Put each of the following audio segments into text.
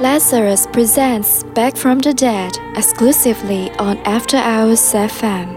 Lazarus presents Back from the Dead exclusively on After Hours FM.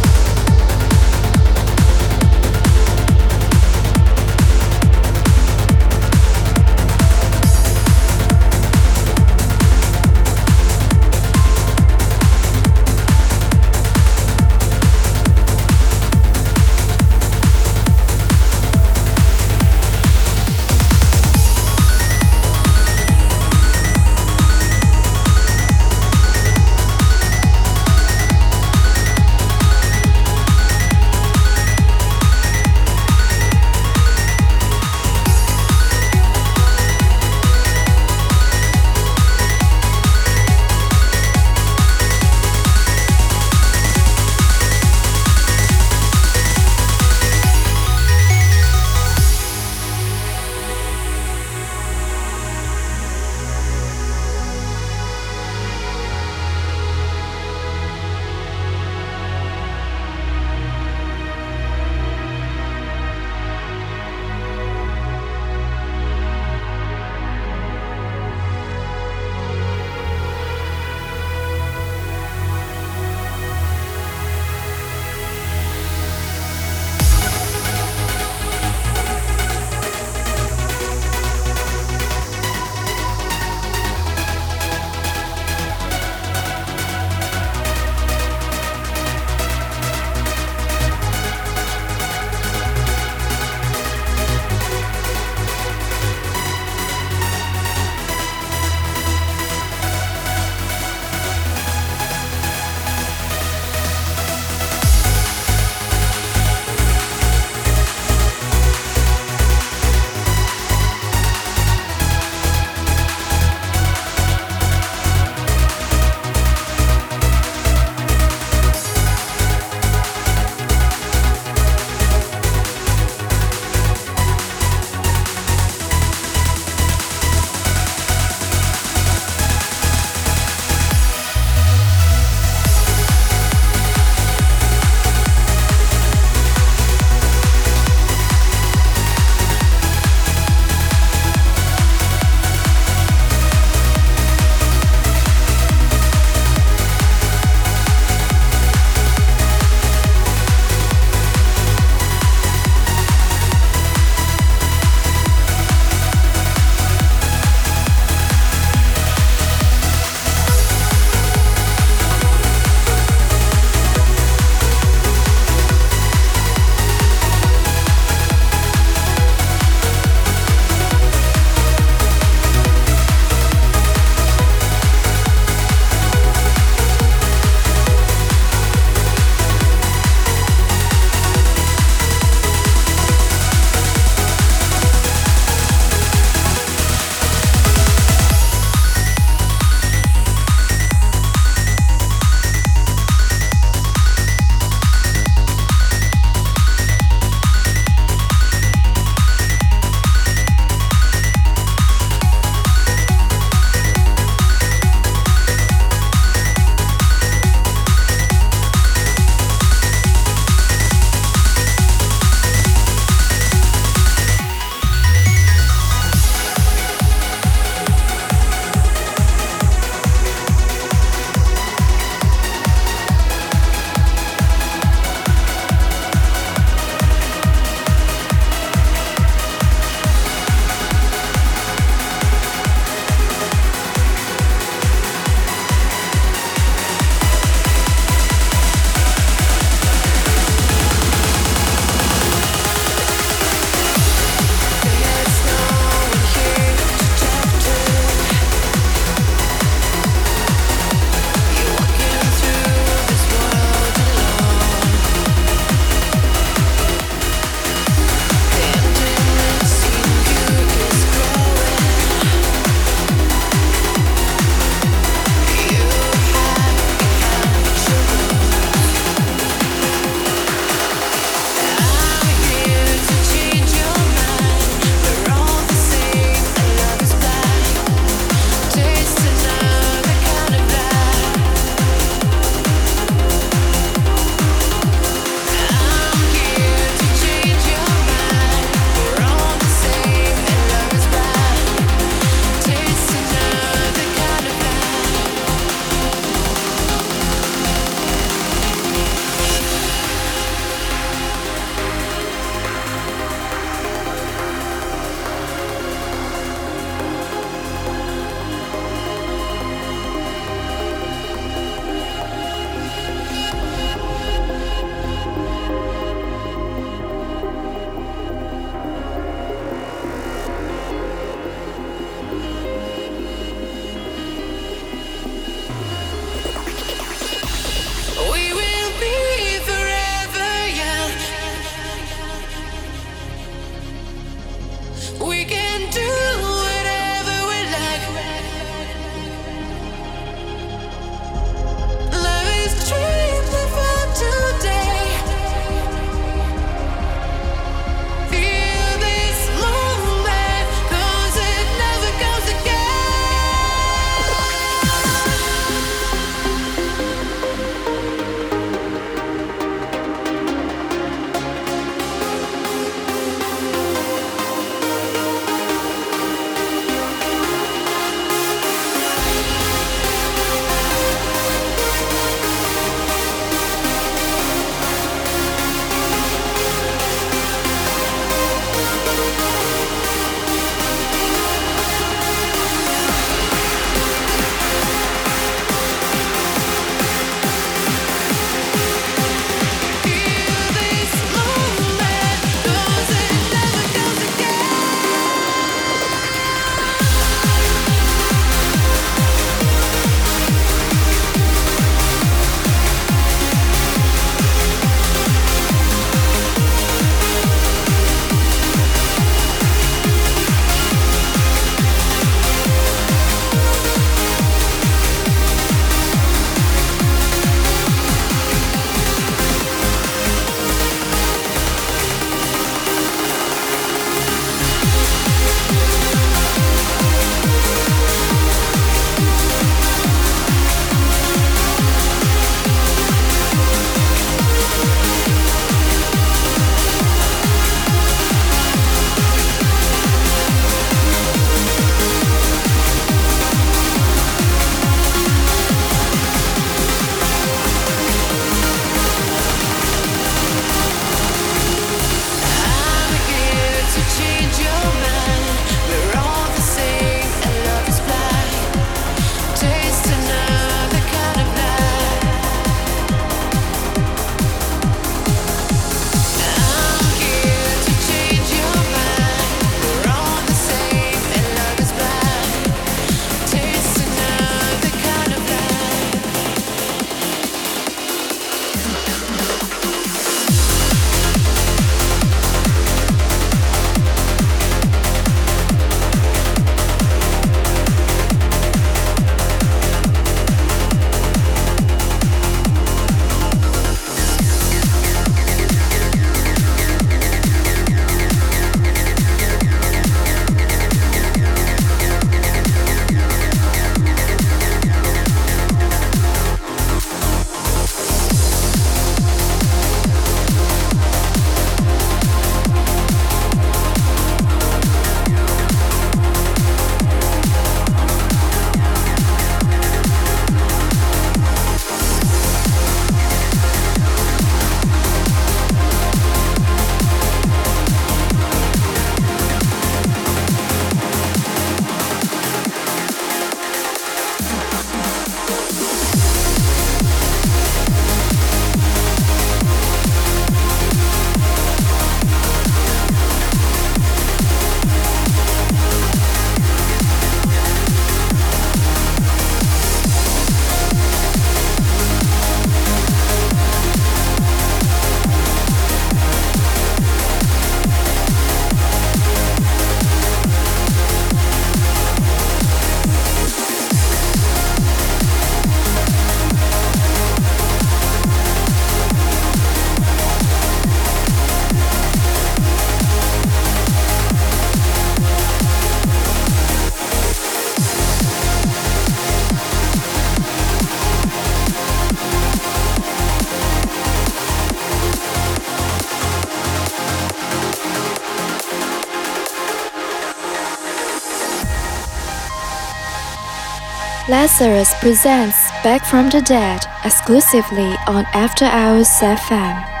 Lazarus presents Back from the Dead exclusively on After Hours FM.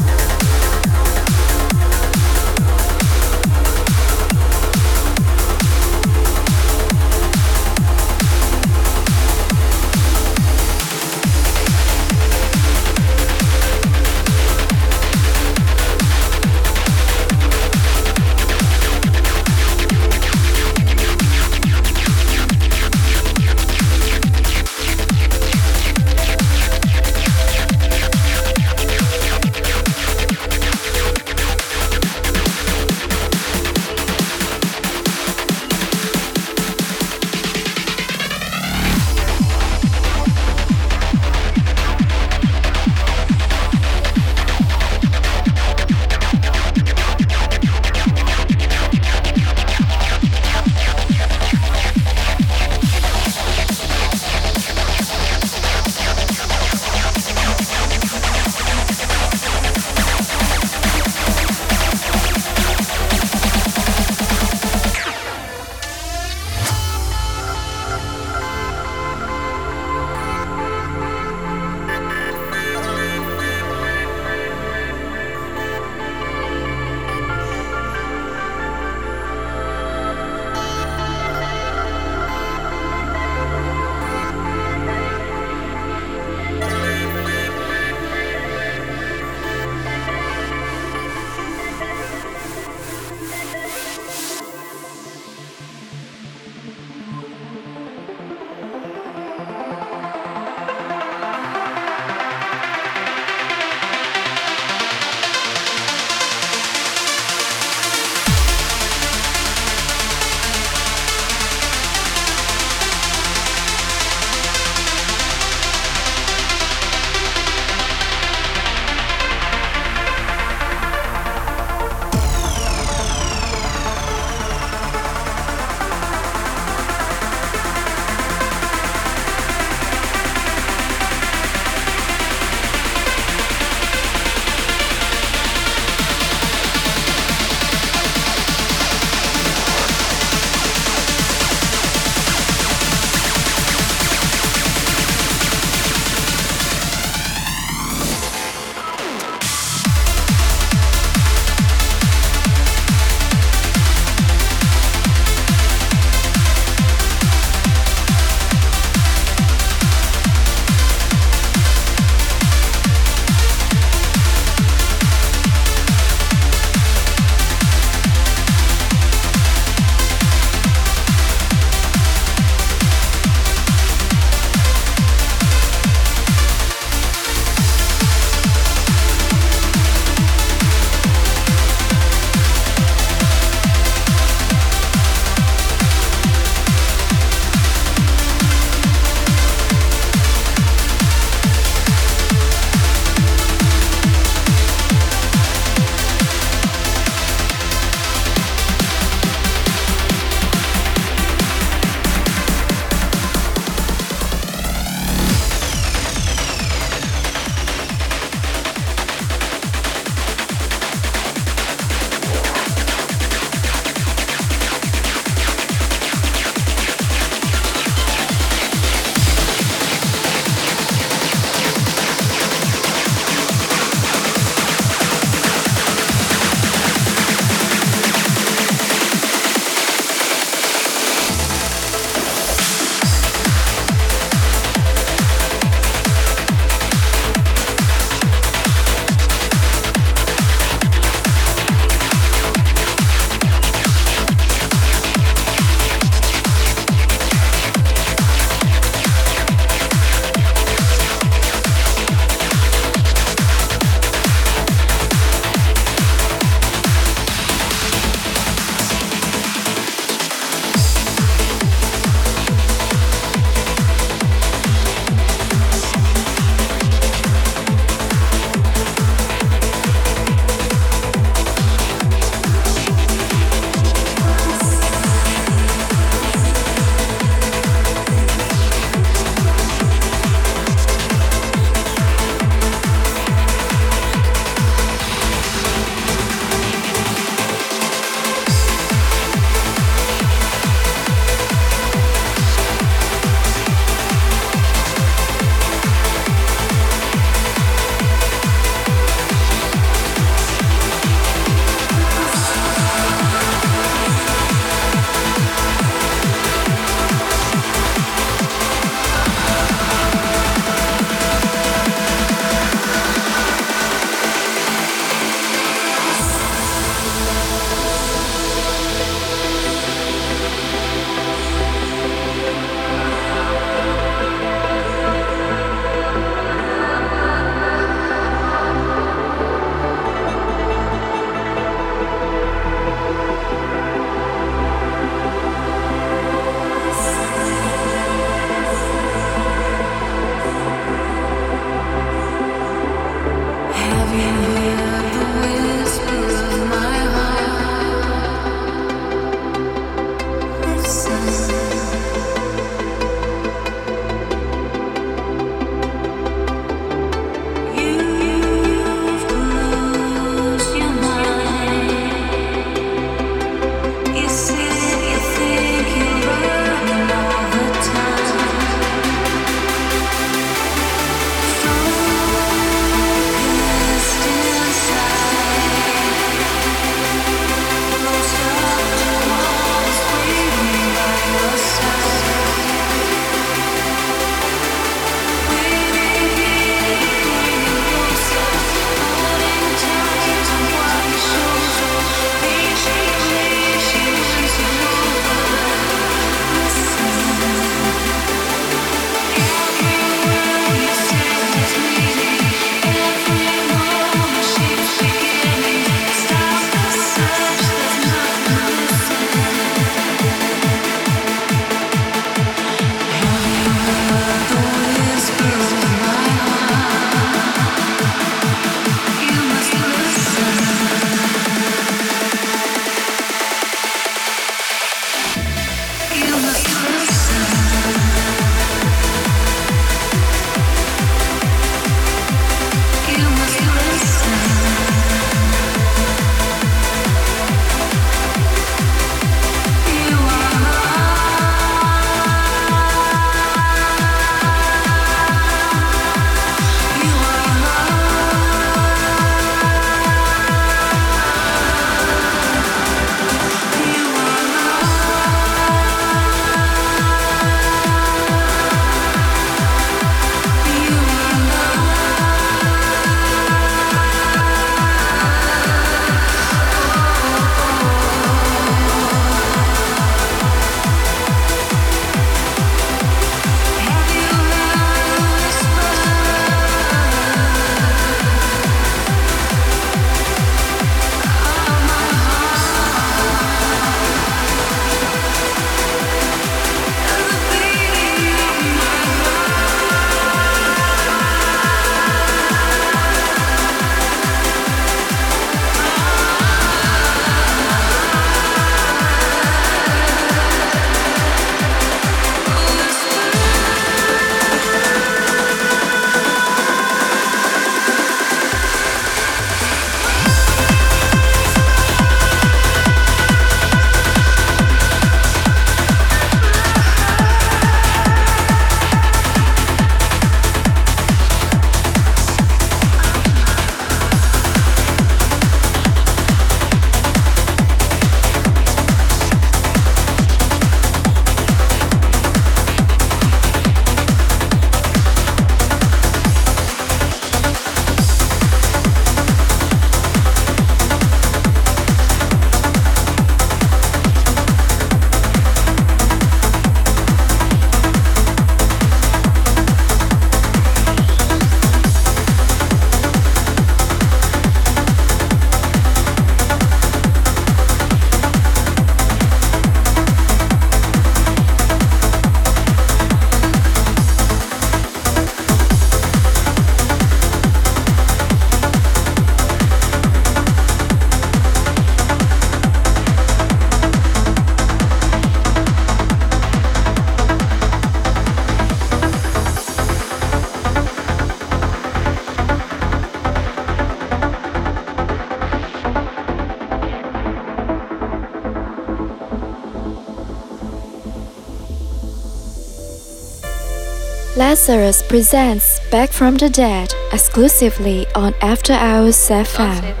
Lazarus presents Back from the Dead exclusively on After Hours FM.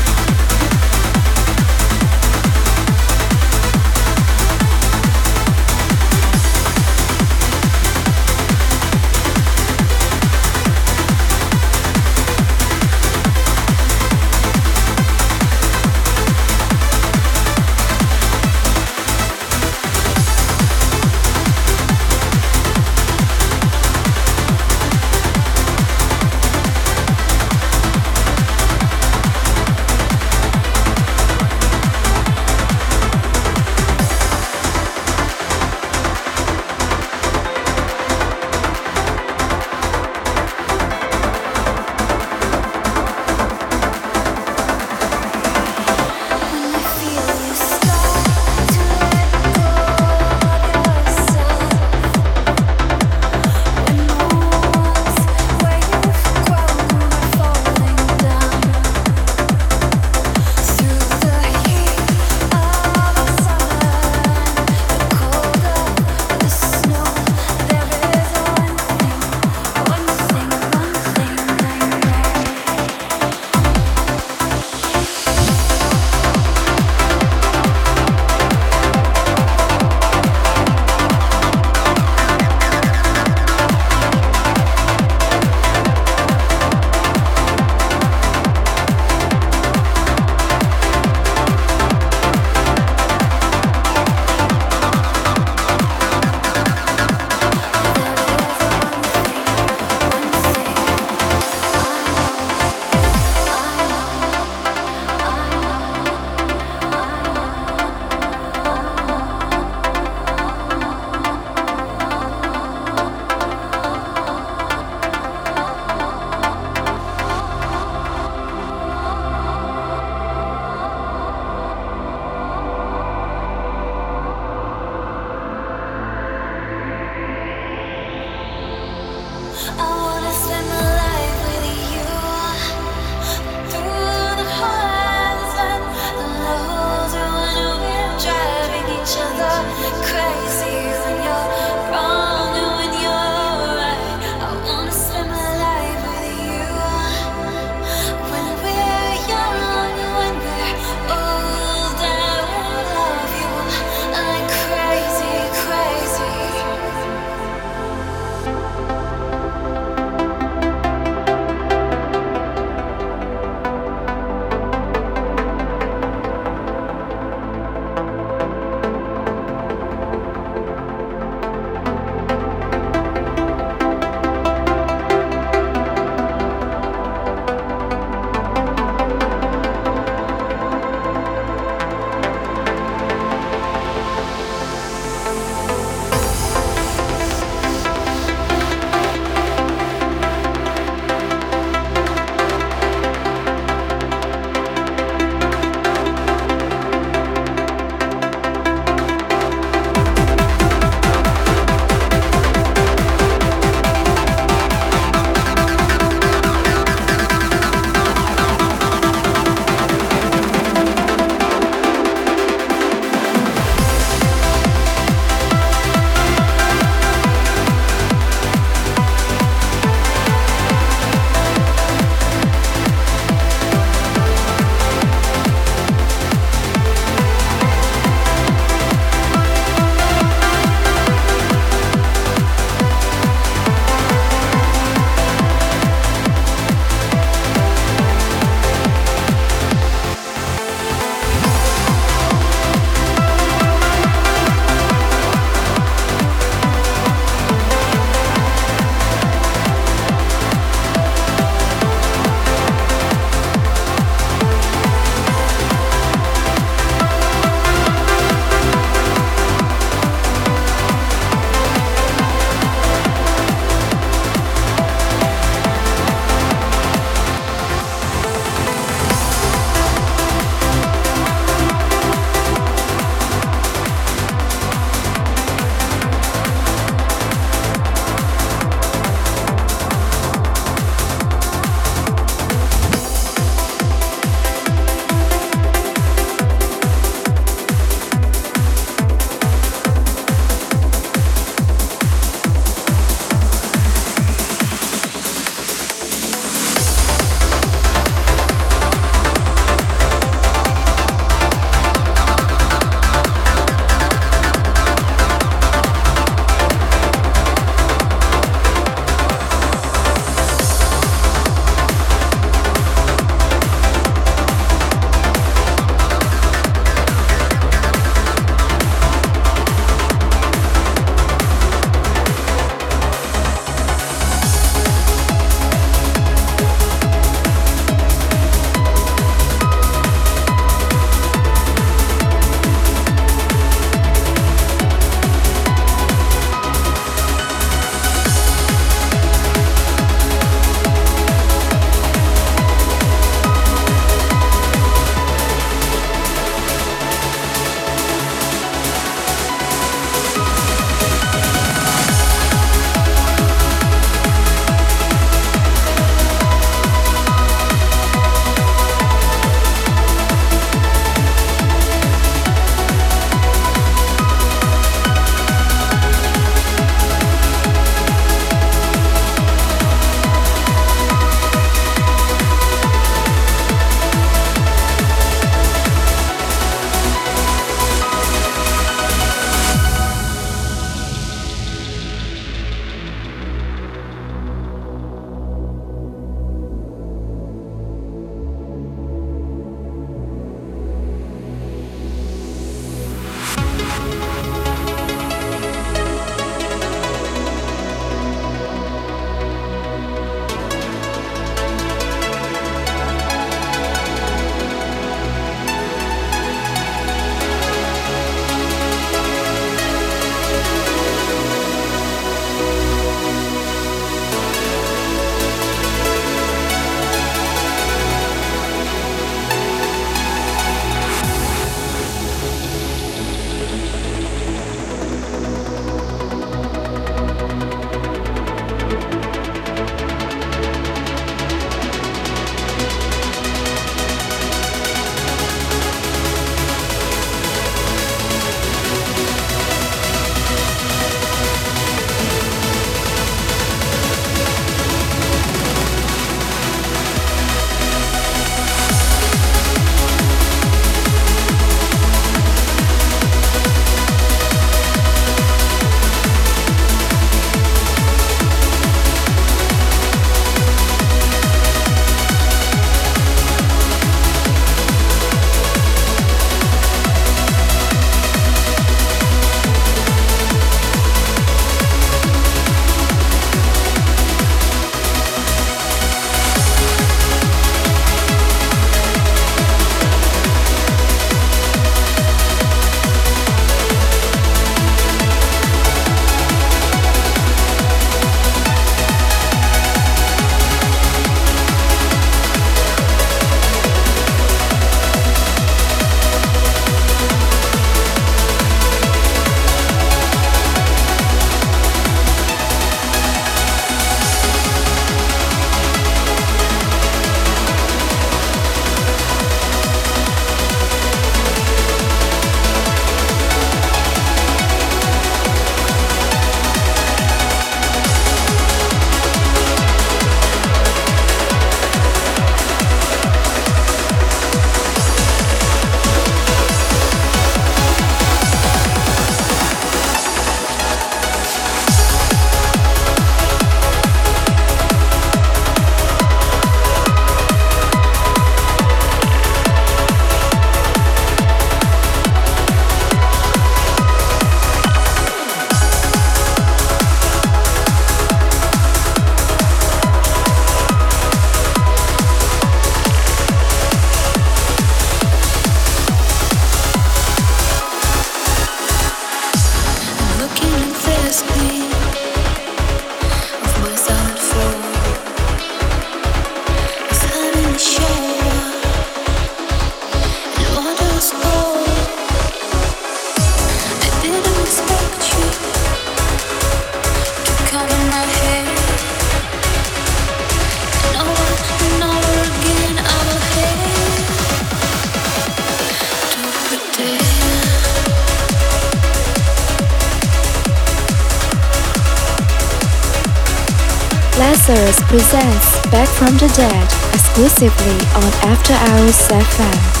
Exclusively on After Hours FM.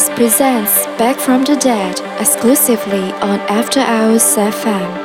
Lazarus presents Back from the Dead exclusively on After Hours FM.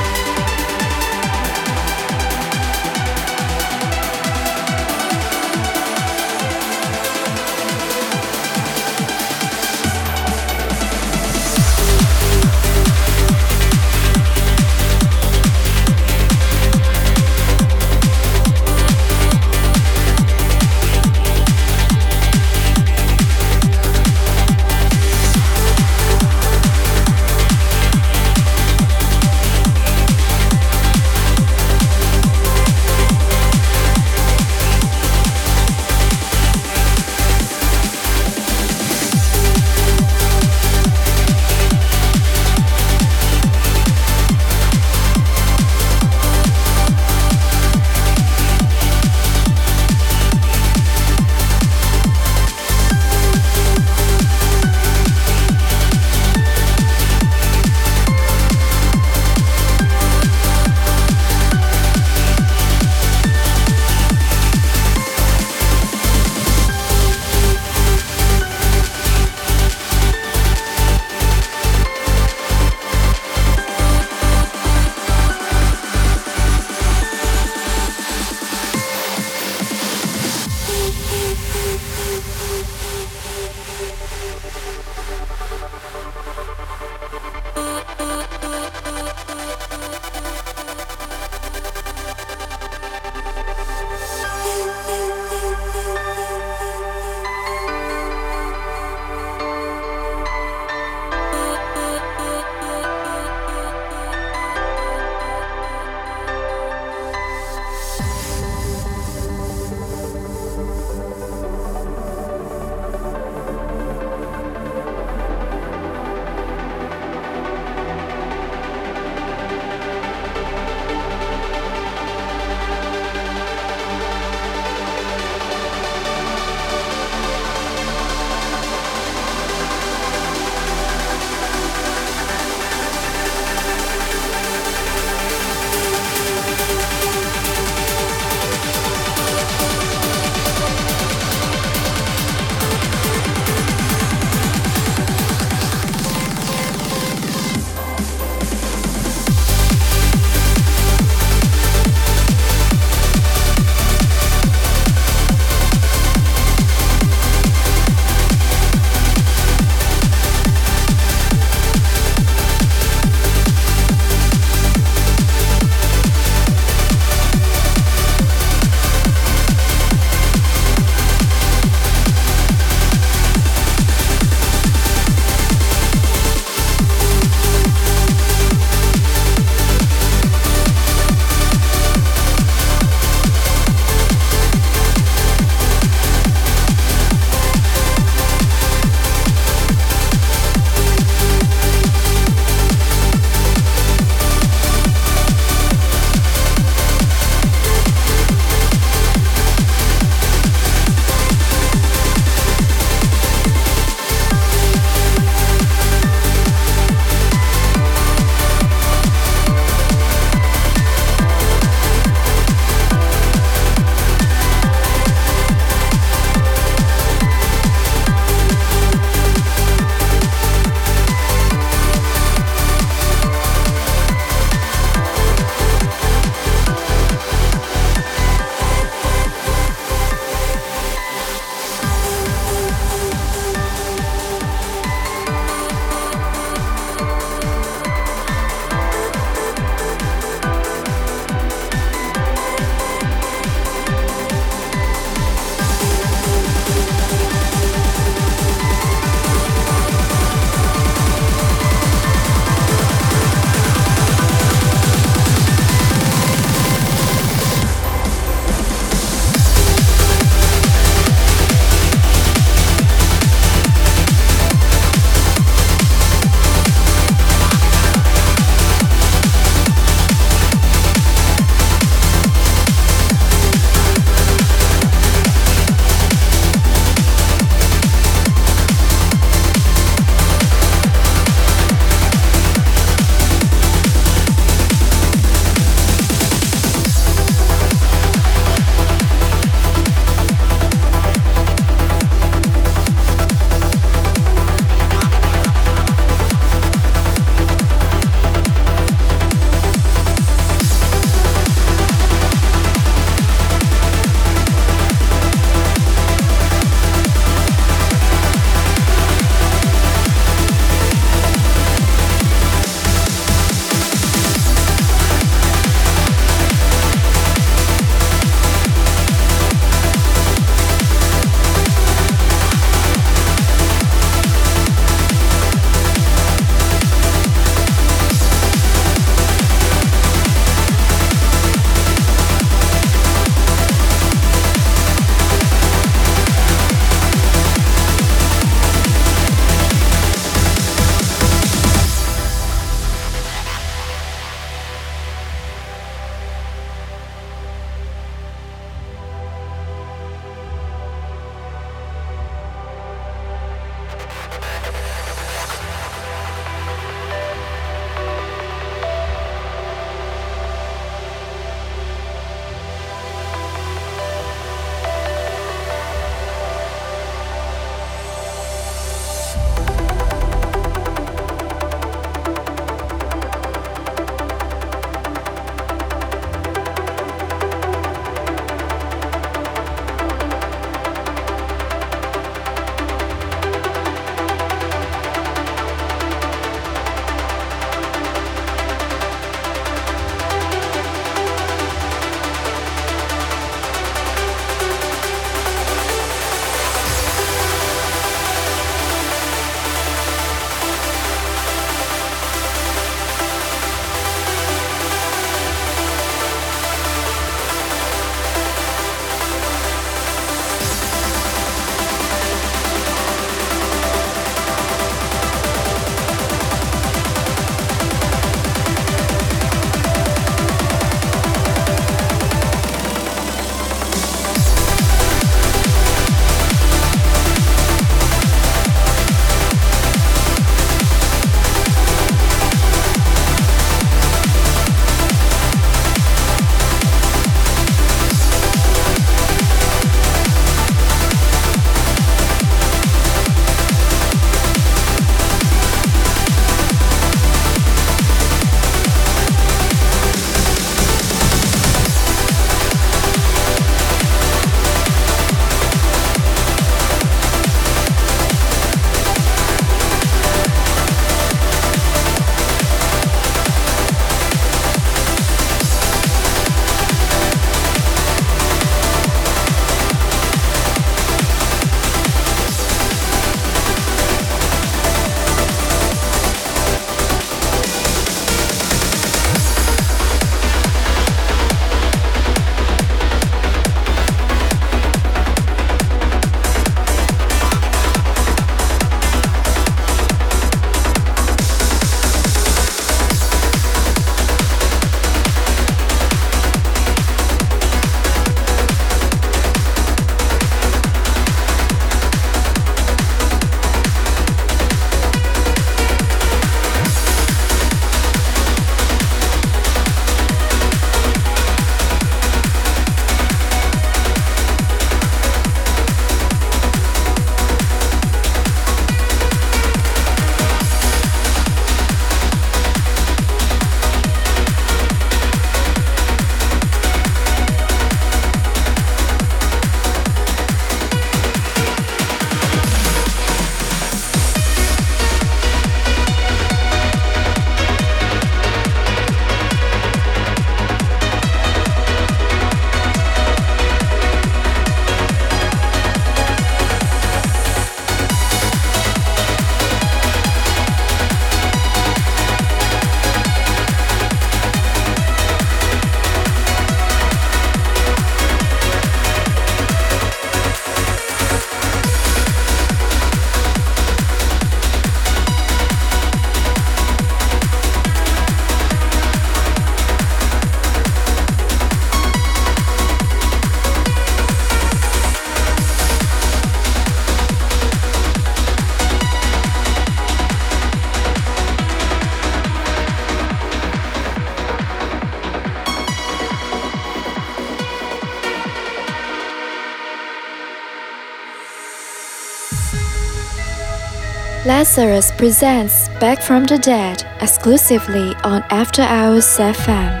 Lazarus presents Back from the Dead exclusively on After Hours FM.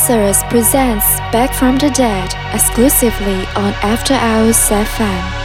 Lazarus presents Back from the Dead exclusively on After Hours FM.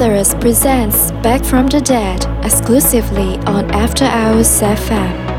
Lazarus presents Back from the Dead exclusively on After Hours FM.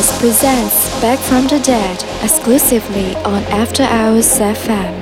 Presents Back from the Dead exclusively on After Hours FM.